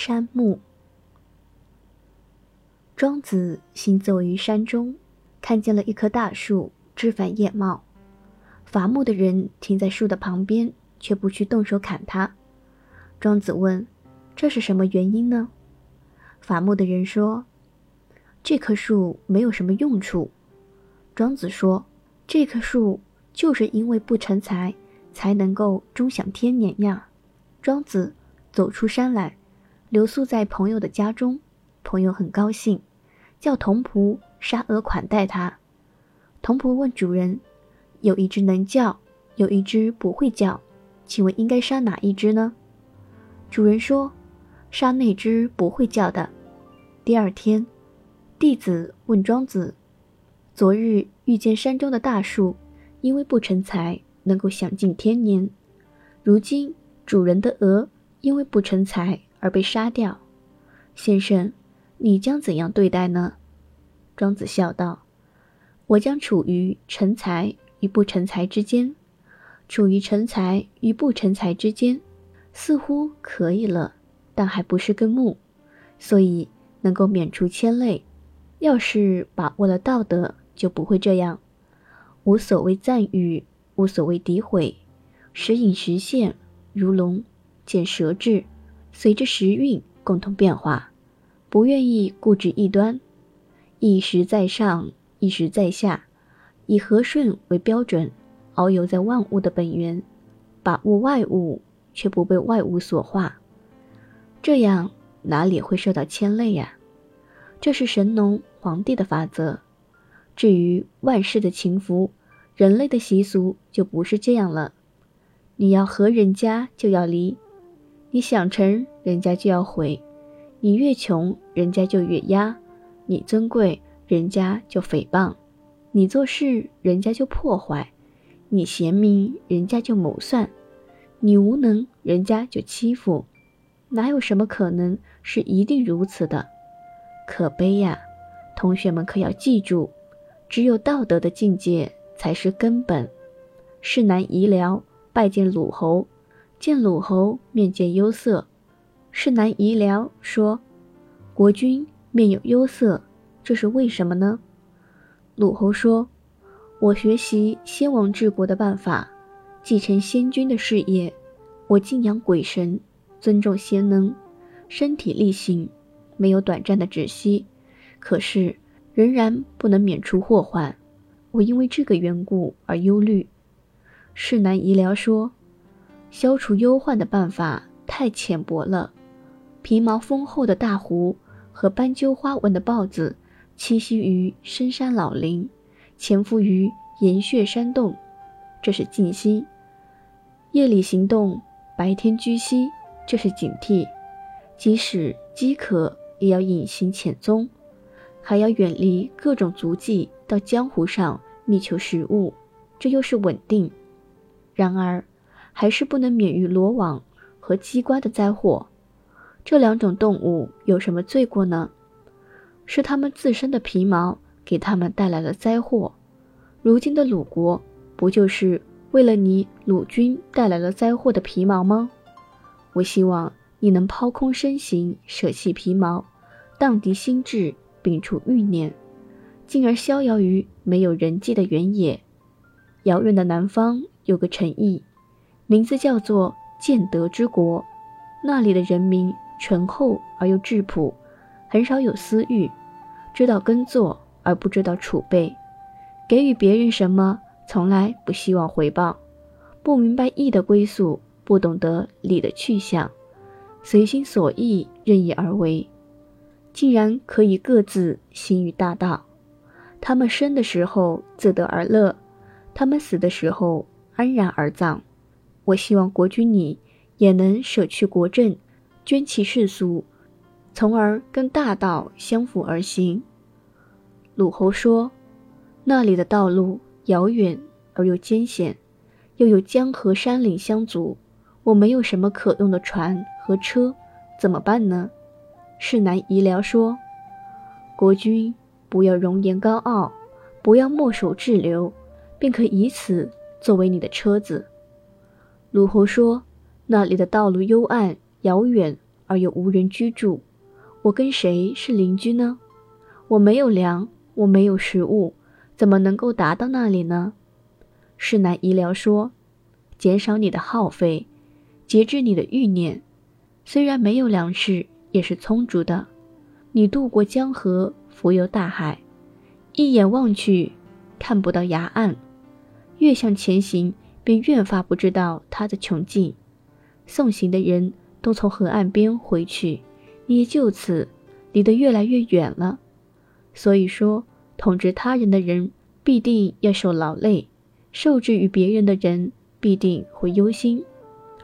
山木。庄子行走于山中，看见了一棵大树，枝繁叶茂。伐木的人停在树的旁边，却不去动手砍它。庄子问：“这是什么原因呢？”伐木的人说：“这棵树没有什么用处。”庄子说：“这棵树就是因为不成材，才能够终享天年呀。”庄子走出山来，留宿在朋友的家中。朋友很高兴，叫童仆杀鹅款待他。童仆问主人：“有一只能叫，有一只不会叫，请问应该杀哪一只呢？”主人说：“杀那只不会叫的。”第二天，弟子问庄子：“昨日遇见山中的大树，因为不成材，能够享尽天年。如今主人的鹅因为不成材而被杀掉，先生，你将怎样对待呢？”庄子笑道：“我将处于成才与不成才之间，处于成才与不成才之间。”似乎可以了，但还不是根木，所以能够免除牵累。要是把握了道德，就不会这样。无所谓赞誉，无所谓诋毁，时隐时现，如龙见蛇志，随着时运共同变化，不愿意固执一端，一时在上，一时在下，以和顺为标准，遨游在万物的本源，把握外物。却不被外物所化，这样哪里会受到牵累呀？这是神农皇帝的法则。至于万事的情福，人类的习俗就不是这样了。你要和人家就要离，你想成人家就要毁，你越穷人家就越压，你尊贵人家就诽谤，你做事人家就破坏，你贤明人家就谋算。你无能，人家就欺负，哪有什么可能是一定如此的？可悲呀！同学们可要记住，只有道德的境界才是根本。世南夷僚拜见鲁侯，见鲁侯面见忧色。世南夷僚说：“国君面有忧色，这是为什么呢？”鲁侯说：“我学习先王治国的办法。”继承先君的事业，我敬仰鬼神，尊重贤能，身体力行，没有短暂的止息，可是仍然不能免除祸患。我因为这个缘故而忧虑。世南医疗说，消除忧患的办法太浅薄了。皮毛丰厚的大狐和斑鸠花纹的豹子栖息于深山老林，潜伏于岩穴山洞，这是静心。夜里行动，白天居息，这是警惕；即使饥渴，也要隐形潜踪，还要远离各种足迹，到江湖上觅求食物，这又是稳定。然而，还是不能免于罗网和机关的灾祸。这两种动物有什么罪过呢？是他们自身的皮毛给他们带来了灾祸。如今的鲁国，不就是？为了你，鲁军带来了灾祸的皮毛吗？我希望你能抛空身形，舍弃皮毛，荡涤心智，摒除欲念，进而逍遥于没有人迹的原野。遥远的南方有个城邑，名字叫做建德之国，那里的人民淳厚而又质朴，很少有私欲，知道耕作而不知道储备，给予别人什么。从来不希望回报，不明白义的归宿，不懂得理的去向，随心所欲，任意而为，竟然可以各自行于大道。他们生的时候自得而乐，他们死的时候安然而葬。我希望国君你也能舍去国政，捐弃世俗，从而跟大道相辅而行。鲁侯说：“那里的道路。”遥远而又艰险，又有江河山岭相阻，我没有什么可用的船和车，怎么办呢？世南医疗说：“国君不要容颜高傲，不要墨守滞留，便可以此作为你的车子。”鲁侯说：“那里的道路幽暗遥远，而又无人居住，我跟谁是邻居呢？我没有粮，我没有食物，怎么能够达到那里呢？世南医疗说：“减少你的耗费，节制你的欲念。虽然没有粮食，也是充足的。你渡过江河，浮游大海，一眼望去，看不到崖岸。越向前行，便越发不知道它的穷尽。送行的人都从河岸边回去，你也就此离得越来越远了。所以说，统治他人的人必定要受劳累。”受制于别人的人必定会忧心，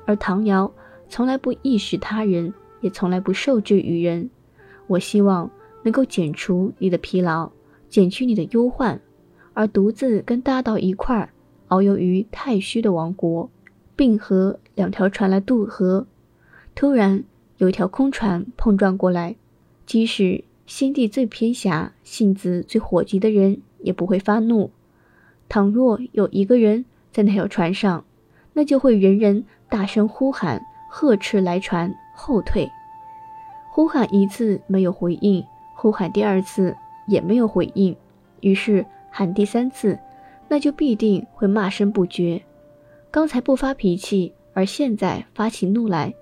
而唐尧从来不意识他人，也从来不受制于人。我希望能够减除你的疲劳，减去你的忧患，而独自跟大道一块儿遨游于太虚的王国，并和两条船来渡河。突然有一条空船碰撞过来，即使心地最偏狭、性子最火急的人，也不会发怒。倘若有一个人在那条船上，那就会人人大声呼喊，呵斥来船后退。呼喊一次没有回应，呼喊第二次也没有回应，于是喊第三次，那就必定会骂声不绝。刚才不发脾气，而现在发起怒来，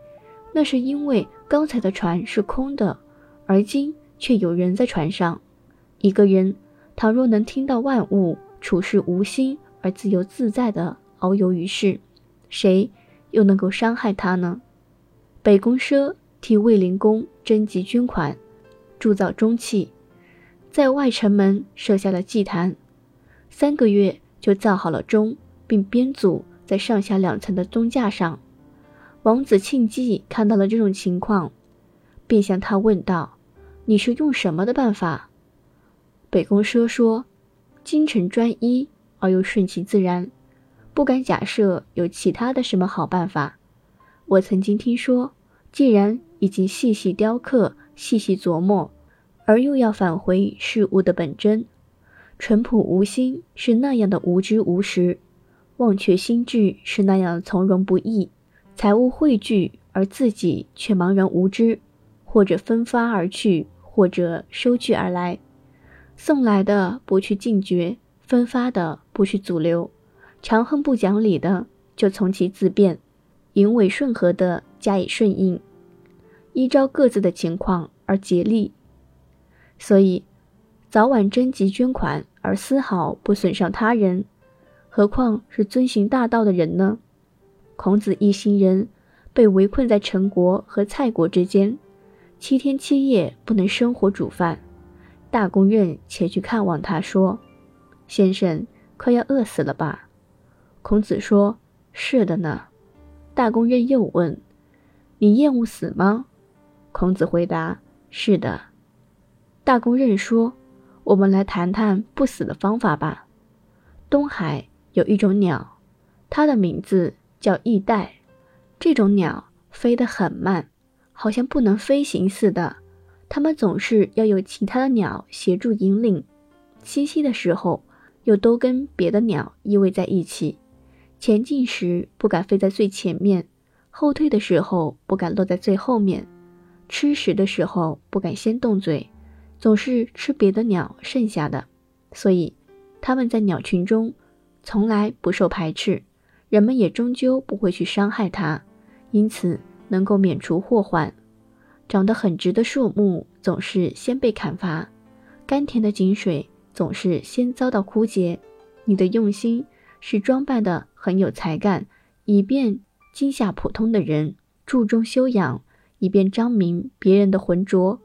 那是因为刚才的船是空的，而今却有人在船上。一个人倘若能听到万物。处事无心而自由自在地遨游于世，谁又能够伤害他呢？北宫奢替卫灵公征集捐款，铸造钟器，在外城门设下了祭坛，三个月就造好了钟，并编组在上下两层的钟架上。王子庆忌看到了这种情况，便向他问道：“你是用什么的办法？”北宫奢说。精诚专一而又顺其自然，不敢假设有其他的什么好办法。我曾经听说，既然已经细细雕刻、细细琢磨，而又要返回事物的本真，淳朴无心是那样的无知无识，忘却心智是那样从容不易，财物汇聚而自己却茫然无知，或者分发而去，或者收据而来。送来的不去禁绝，分发的不去阻留，长横不讲理的就从其自辩，淫伪顺和的加以顺应，依照各自的情况而竭力。所以，早晚征集捐款而丝毫不损伤他人，何况是遵循大道的人呢？孔子一行人被围困在陈国和蔡国之间，七天七夜不能生火煮饭。大公认前去看望他，说：“先生快要饿死了吧？”孔子说：“是的呢。”大公认又问：“你厌恶死吗？”孔子回答：“是的。”大公认说：“我们来谈谈不死的方法吧。东海有一种鸟，它的名字叫翼带。这种鸟飞得很慢，好像不能飞行似的。”它们总是要有其他的鸟协助引领，栖息的时候又都跟别的鸟依偎在一起。前进时不敢飞在最前面，后退的时候不敢落在最后面，吃食的时候不敢先动嘴，总是吃别的鸟剩下的。所以，它们在鸟群中从来不受排斥，人们也终究不会去伤害它，因此能够免除祸患。长得很直的树木总是先被砍伐，甘甜的井水总是先遭到枯竭。你的用心是装扮的很有才干，以便惊吓普通的人；注重修养，以便彰明别人的浑浊；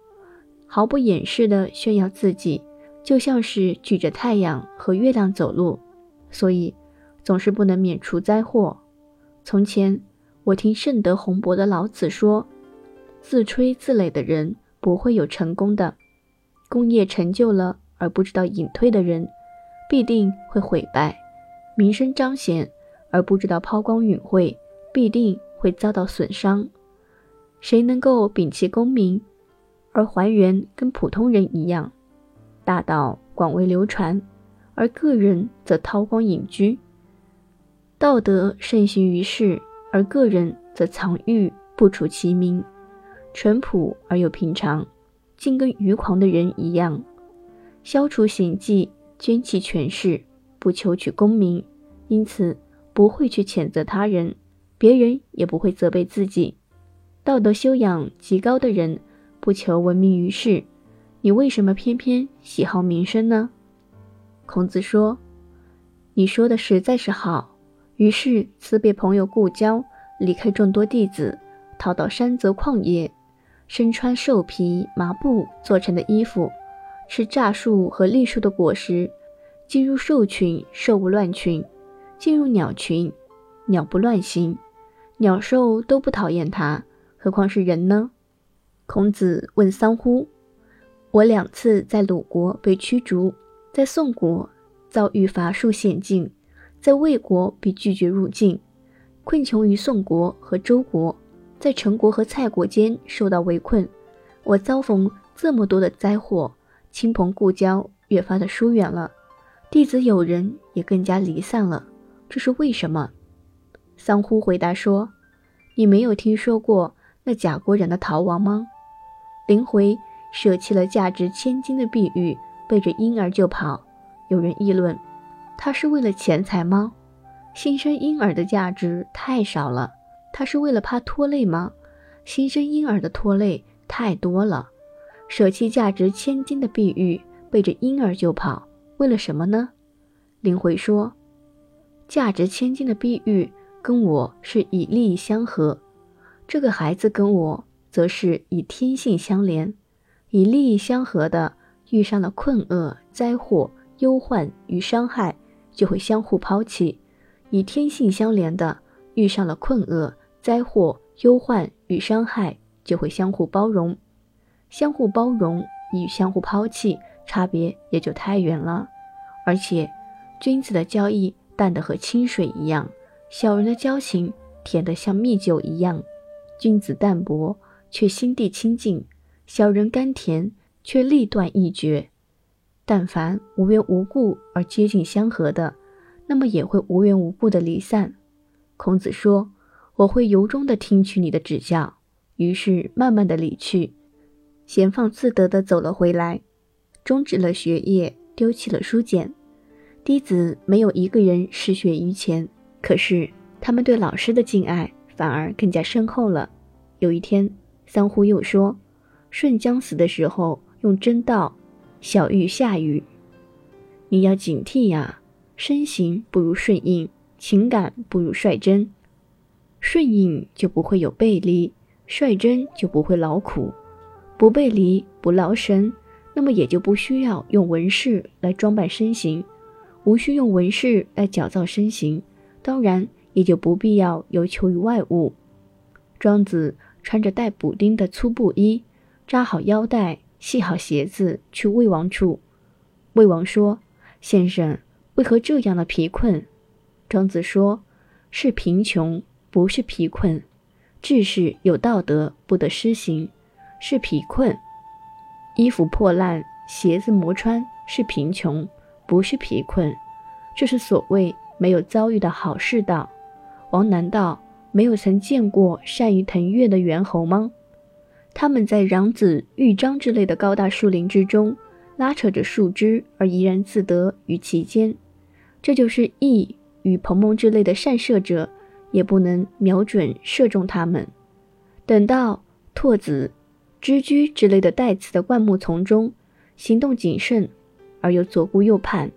毫不掩饰地炫耀自己，就像是举着太阳和月亮走路。所以，总是不能免除灾祸。从前，我听圣德宏博的老子说。自吹自擂的人不会有成功的，功业成就了而不知道隐退的人，必定会毁败；名声彰显而不知道抛光陨晦，必定会遭到损伤。谁能够摒弃功名，而还原跟普通人一样，大道广为流传，而个人则韬光隐居；道德盛行于世，而个人则藏欲不处其名。淳朴而又平常，竟跟愚狂的人一样，消除形迹，捐弃权势，不求取功名，因此不会去谴责他人，别人也不会责备自己。道德修养极高的人，不求闻名于世，你为什么偏偏喜好名声呢？孔子说：“你说的实在是好。”于是辞别朋友故交，离开众多弟子，逃到山泽旷野。身穿兽皮麻布做成的衣服，吃柞树和栗树的果实，进入兽群，兽不乱群；进入鸟群，鸟不乱行。鸟兽都不讨厌他，何况是人呢？孔子问桑乎：“我两次在鲁国被驱逐，在宋国遭遇伐树险境，在魏国被拒绝入境，困穷于宋国和周国。”在陈国和蔡国间受到围困，我遭逢这么多的灾祸，亲朋故交越发的疏远了，弟子友人也更加离散了，这是为什么？桑呼回答说：“你没有听说过那贾国人的逃亡吗？林回舍弃了价值千金的碧玉，背着婴儿就跑。有人议论，他是为了钱财吗？新生婴儿的价值太少了。”他是为了怕拖累吗？新生婴儿的拖累太多了，舍弃价值千金的碧玉，背着婴儿就跑，为了什么呢？林回说：“价值千金的碧玉跟我是以利益相合，这个孩子跟我则是以天性相连。以利益相合的，遇上了困厄、灾祸、忧患与伤害，就会相互抛弃；以天性相连的，遇上了困厄。”灾祸、忧患与伤害就会相互包容，相互包容与相互抛弃差别也就太远了。而且，君子的交易淡得和清水一样，小人的交情甜得像蜜酒一样。君子淡泊却心地清净，小人甘甜却力断义绝。但凡无缘无故而接近相合的，那么也会无缘无故的离散。孔子说。我会由衷的听取你的指教，于是慢慢的离去，闲放自得的走了回来，终止了学业，丢弃了书简。弟子没有一个人失学于前，可是他们对老师的敬爱反而更加深厚了。有一天，三呼又说：“舜将死的时候用真道，小玉下雨，你要警惕呀！身形不如顺应，情感不如率真。”顺应就不会有背离，率真就不会劳苦，不背离不劳神，那么也就不需要用纹饰来装扮身形，无需用纹饰来矫造身形，当然也就不必要有求于外物。庄子穿着带补丁的粗布衣，扎好腰带，系好鞋子去魏王处。魏王说：“先生为何这样的贫困？”庄子说：“是贫穷。”不是贫困，志士有道德不得施行，是贫困；衣服破烂、鞋子磨穿是贫穷，不是贫困。这是所谓没有遭遇的好世道。王难道没有曾见过善于腾跃的猿猴吗？他们在壤子、豫章之类的高大树林之中，拉扯着树枝而怡然自得于其间。这就是羿与彭蒙之类的善射者。也不能瞄准射中他们。等到拓子、知居之类的带刺的灌木丛中，行动谨慎而又左顾右盼，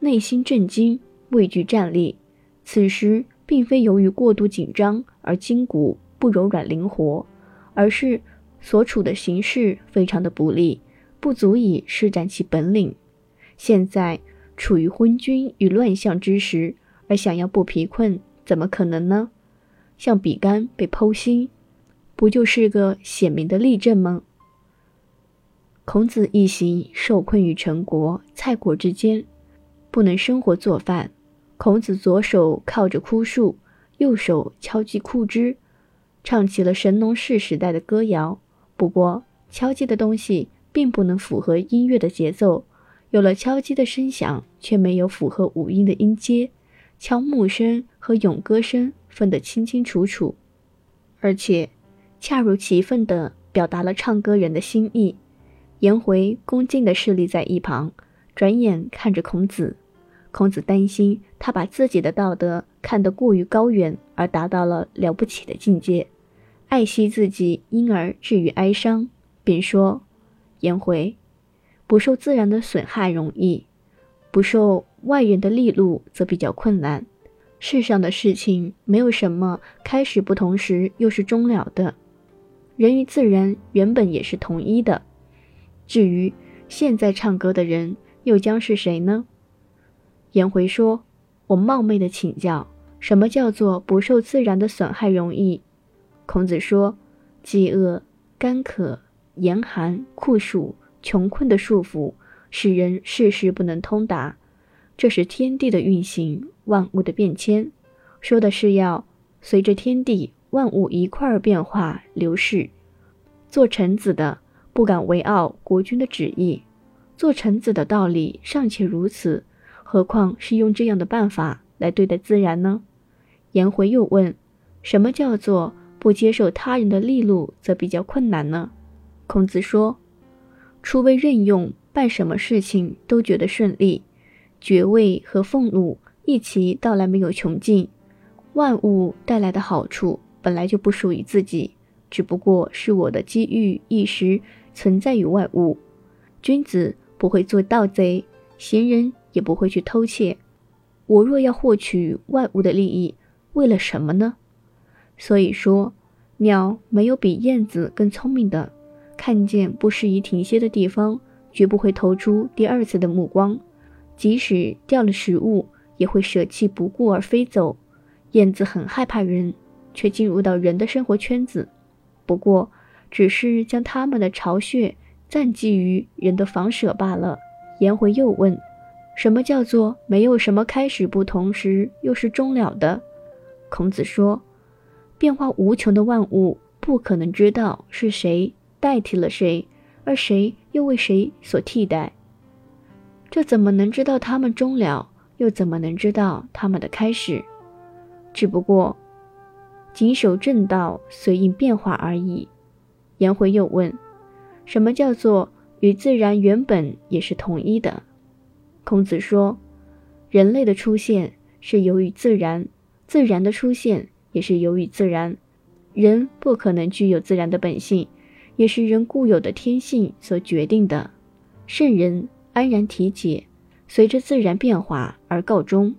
内心震惊、畏惧站立。此时并非由于过度紧张而筋骨不柔软灵活，而是所处的形势非常的不利，不足以施展其本领。现在处于昏君与乱象之时，而想要不疲困。怎么可能呢？像比干被剖心，不就是个显明的例证吗？孔子一行受困于陈国、蔡国之间，不能生活做饭。孔子左手靠着枯树，右手敲击枯枝，唱起了神农氏时代的歌谣。不过，敲击的东西并不能符合音乐的节奏，有了敲击的声响，却没有符合五音的音阶。敲木声和咏歌声分得清清楚楚，而且恰如其分地表达了唱歌人的心意。颜回恭敬地侍立在一旁，转眼看着孔子。孔子担心他把自己的道德看得过于高远，而达到了了不起的境界，爱惜自己，因而至于哀伤，便说：“颜回，不受自然的损害容易，不受外人的利禄则比较困难。世上的事情没有什么开始不同时又是终了的，人与自然原本也是统一的。至于现在唱歌的人，又将是谁呢？”颜回说：“我冒昧的请教，什么叫做不受自然的损害容易？”孔子说：“饥饿、干渴、严寒、酷暑、穷困的束缚，使人事事不能通达。这是天地的运行，万物的变迁。说的是要随着天地万物一块儿变化流逝。做臣子的不敢违拗国君的旨意，做臣子的道理尚且如此。”何况是用这样的办法来对待自然呢？颜回又问：“什么叫做不接受他人的利禄，则比较困难呢？”孔子说：“初为任用，办什么事情都觉得顺利，爵位和俸禄一齐到来没有穷尽。万物带来的好处本来就不属于自己，只不过是我的机遇一时存在于外物。君子不会做盗贼，贤人。”也不会去偷窃。我若要获取外物的利益，为了什么呢？所以说，鸟没有比燕子更聪明的，看见不适宜停歇的地方，绝不会投出第二次的目光。即使掉了食物，也会舍弃不顾而飞走。燕子很害怕人，却进入到人的生活圈子，不过只是将它们的巢穴暂寄于人的房舍罢了。颜回又问。什么叫做没有什么开始不同时又是终了的？孔子说：“变化无穷的万物，不可能知道是谁代替了谁，而谁又为谁所替代。这怎么能知道他们终了？又怎么能知道他们的开始？只不过谨守正道，随应变化而已。”颜回又问：“什么叫做与自然原本也是统一的？”孔子说：“人类的出现是由于自然，自然的出现也是由于自然。人不可能具有自然的本性，也是人固有的天性所决定的。圣人安然体解，随着自然变化而告终。”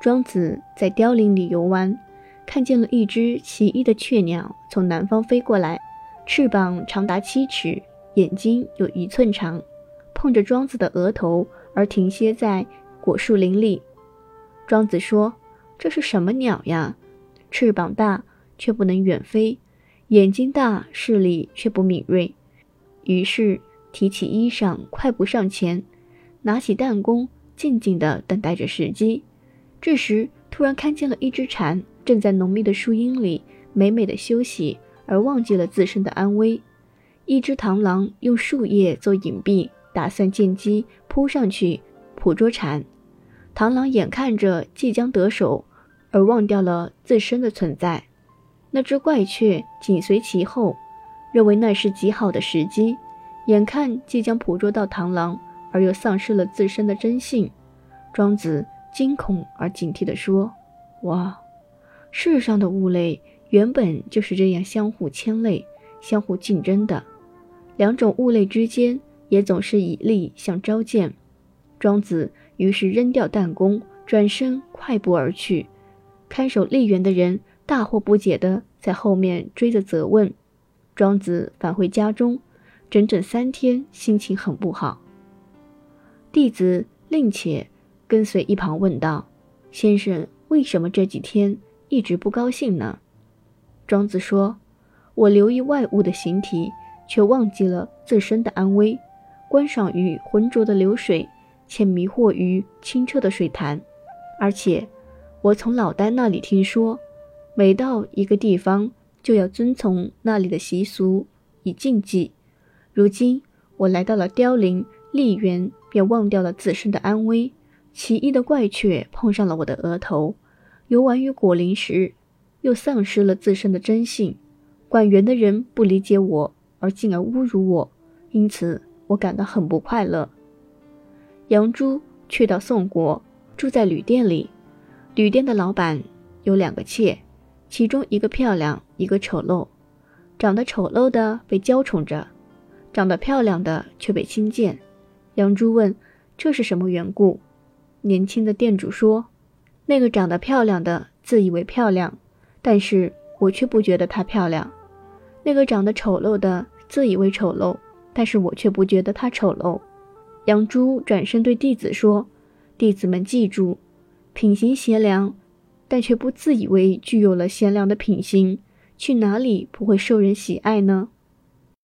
庄子在凋零里游玩，看见了一只奇异的雀鸟从南方飞过来，翅膀长达七尺，眼睛有一寸长，碰着庄子的额头。而停歇在果树林里。庄子说：“这是什么鸟呀？翅膀大却不能远飞，眼睛大视力却不敏锐。”于是提起衣裳，快步上前，拿起弹弓，静静地等待着时机。这时，突然看见了一只蝉，正在浓密的树荫里美美的休息，而忘记了自身的安危。一只螳螂用树叶做隐蔽。打算见机扑上去捕捉蝉，螳螂眼看着即将得手，而忘掉了自身的存在。那只怪雀紧随其后，认为那是极好的时机，眼看即将捕捉到螳螂，而又丧失了自身的真性。庄子惊恐而警惕地说：“哇，世上的物类原本就是这样相互牵累、相互竞争的，两种物类之间。”也总是以利相召见。庄子于是扔掉弹弓，转身快步而去。看守丽园的人大惑不解的在后面追着责问。庄子返回家中，整整三天，心情很不好。弟子令且跟随一旁问道：“先生为什么这几天一直不高兴呢？”庄子说：“我留意外物的形体，却忘记了自身的安危。”观赏于浑浊的流水，且迷惑于清澈的水潭。而且，我从老丹那里听说，每到一个地方就要遵从那里的习俗以禁忌。如今我来到了凋零丽园，便忘掉了自身的安危。奇异的怪雀碰上了我的额头，游玩于果林时，又丧失了自身的真性。管园的人不理解我，而进而侮辱我，因此我感到很不快乐。杨朱去到宋国，住在旅店里。旅店的老板有两个妾，其中一个漂亮，一个丑陋。长得丑陋的被娇宠着，长得漂亮的却被轻贱。杨朱问：“这是什么缘故？”年轻的店主说：“那个长得漂亮的自以为漂亮，但是我却不觉得她漂亮；那个长得丑陋的自以为丑陋，但是我却不觉得他丑陋。”杨朱转身对弟子说：“弟子们记住，品行贤良，但却不自以为具有了贤良的品行，去哪里不会受人喜爱呢？”